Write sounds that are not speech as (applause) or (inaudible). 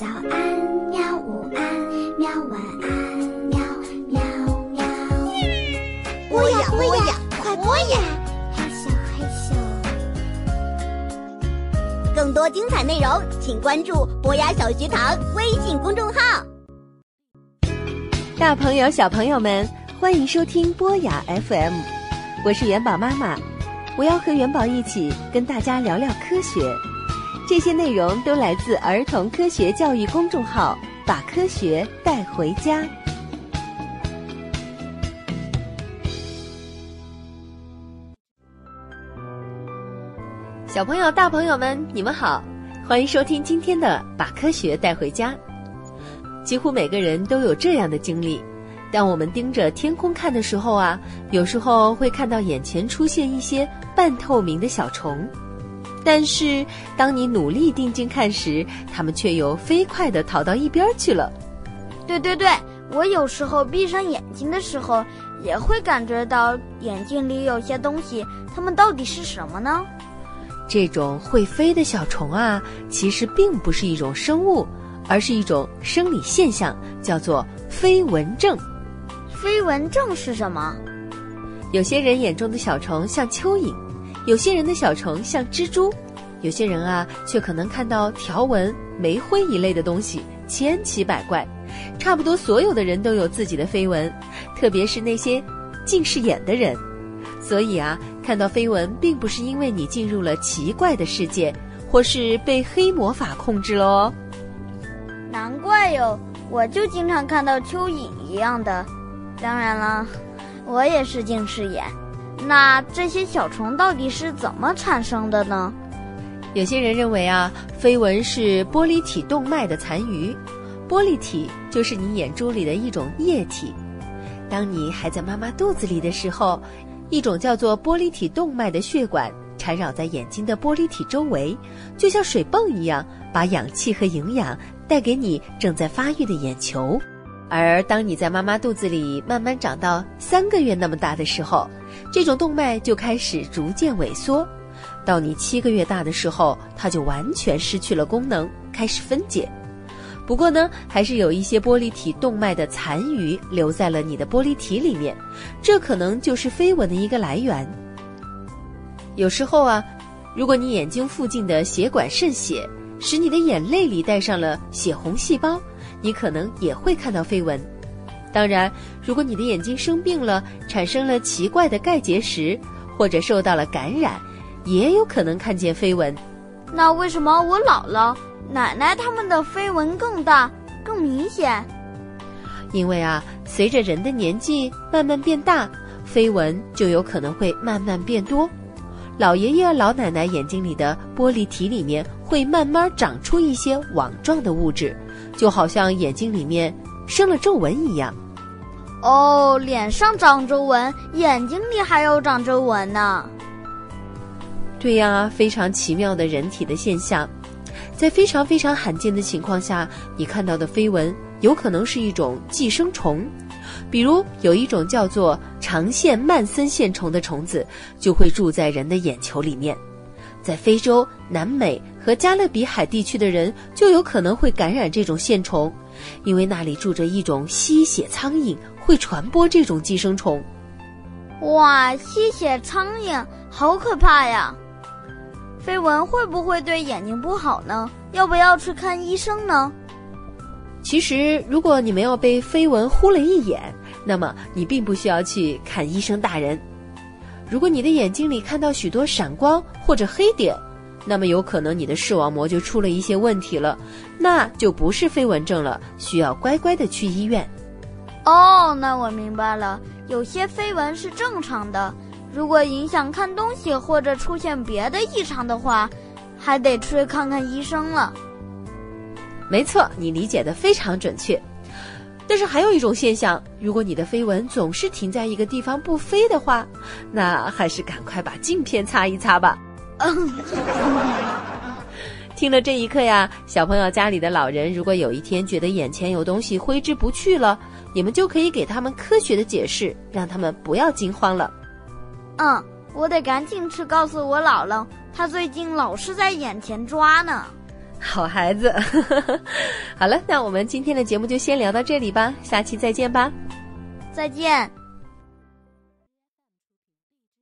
早安，喵！午安，喵！晚安，喵喵喵！播呀播呀，快播呀！嘿咻嘿咻。更多精彩内容，请关注博雅小学堂微信公众号。大朋友、小朋友们，欢迎收听博雅 FM，我是元宝妈妈，我要和元宝一起跟大家聊聊科学。这些内容都来自儿童科学教育公众号，把科学带回家。小朋友、大朋友们，你们好，欢迎收听今天的《把科学带回家》。几乎每个人都有这样的经历：当我们盯着天空看的时候啊，有时候会看到眼前出现一些半透明的小虫。但是，当你努力定睛看时，它们却又飞快地逃到一边去了。对对对，我有时候闭上眼睛的时候，也会感觉到眼睛里有些东西，它们到底是什么呢？这种会飞的小虫啊，其实并不是一种生物，而是一种生理现象，叫做飞蚊症。飞蚊症是什么？有些人眼中的小虫像蚯蚓，有些人的小虫像蜘蛛，有些人啊却可能看到条纹、煤灰一类的东西，千奇百怪。差不多所有的人都有自己的飞蚊，特别是那些近视眼的人。所以啊，看到飞蚊并不是因为你进入了奇怪的世界，或是被黑魔法控制了哦。难怪哟，我就经常看到蚯蚓一样的。当然了，我也是近视眼。那这些小虫到底是怎么产生的呢？有些人认为啊，飞蚊是玻璃体动脉的残余。玻璃体就是你眼珠里的一种液体。当你还在妈妈肚子里的时候，一种叫做玻璃体动脉的血管缠绕在眼睛的玻璃体周围，就像水泵一样，把氧气和营养带给你正在发育的眼球。而当你在妈妈肚子里慢慢长到三个月那么大的时候，这种动脉就开始逐渐萎缩。到你七个月大的时候，它就完全失去了功能，开始分解。不过呢，还是有一些玻璃体动脉的残余留在了你的玻璃体里面，这可能就是飞蚊的一个来源。有时候啊，如果你眼睛附近的血管渗血，使你的眼泪里带上了血红细胞，你可能也会看到飞蚊。当然，如果你的眼睛生病了，产生了奇怪的钙结石，或者受到了感染，也有可能看见飞蚊。那为什么我姥姥？奶奶他们的飞蚊更大、更明显，因为啊，随着人的年纪慢慢变大，飞蚊就有可能会慢慢变多。老爷爷、老奶奶眼睛里的玻璃体里面会慢慢长出一些网状的物质，就好像眼睛里面生了皱纹一样。哦，脸上长皱纹，眼睛里还有长皱纹呢。对呀，非常奇妙的人体的现象。在非常非常罕见的情况下，你看到的飞蚊有可能是一种寄生虫，比如有一种叫做长线曼森线虫的虫子，就会住在人的眼球里面。在非洲、南美和加勒比海地区的人就有可能会感染这种线虫，因为那里住着一种吸血苍蝇，会传播这种寄生虫。哇，吸血苍蝇好可怕呀！飞蚊会不会对眼睛不好呢？要不要去看医生呢？其实，如果你没有被飞蚊呼了一眼，那么你并不需要去看医生大人。如果你的眼睛里看到许多闪光或者黑点，那么有可能你的视网膜就出了一些问题了，那就不是飞蚊症了，需要乖乖的去医院。哦，那我明白了，有些飞蚊是正常的。如果影响看东西或者出现别的异常的话，还得去看看医生了。没错，你理解的非常准确。但是还有一种现象，如果你的飞蚊总是停在一个地方不飞的话，那还是赶快把镜片擦一擦吧。嗯 (laughs) 听了这一课呀，小朋友家里的老人，如果有一天觉得眼前有东西挥之不去了，你们就可以给他们科学的解释，让他们不要惊慌了。嗯，我得赶紧去告诉我姥姥，她最近老是在眼前抓呢。好孩子。(laughs) 好了，那我们今天的节目就先聊到这里吧，下期再见吧。再见。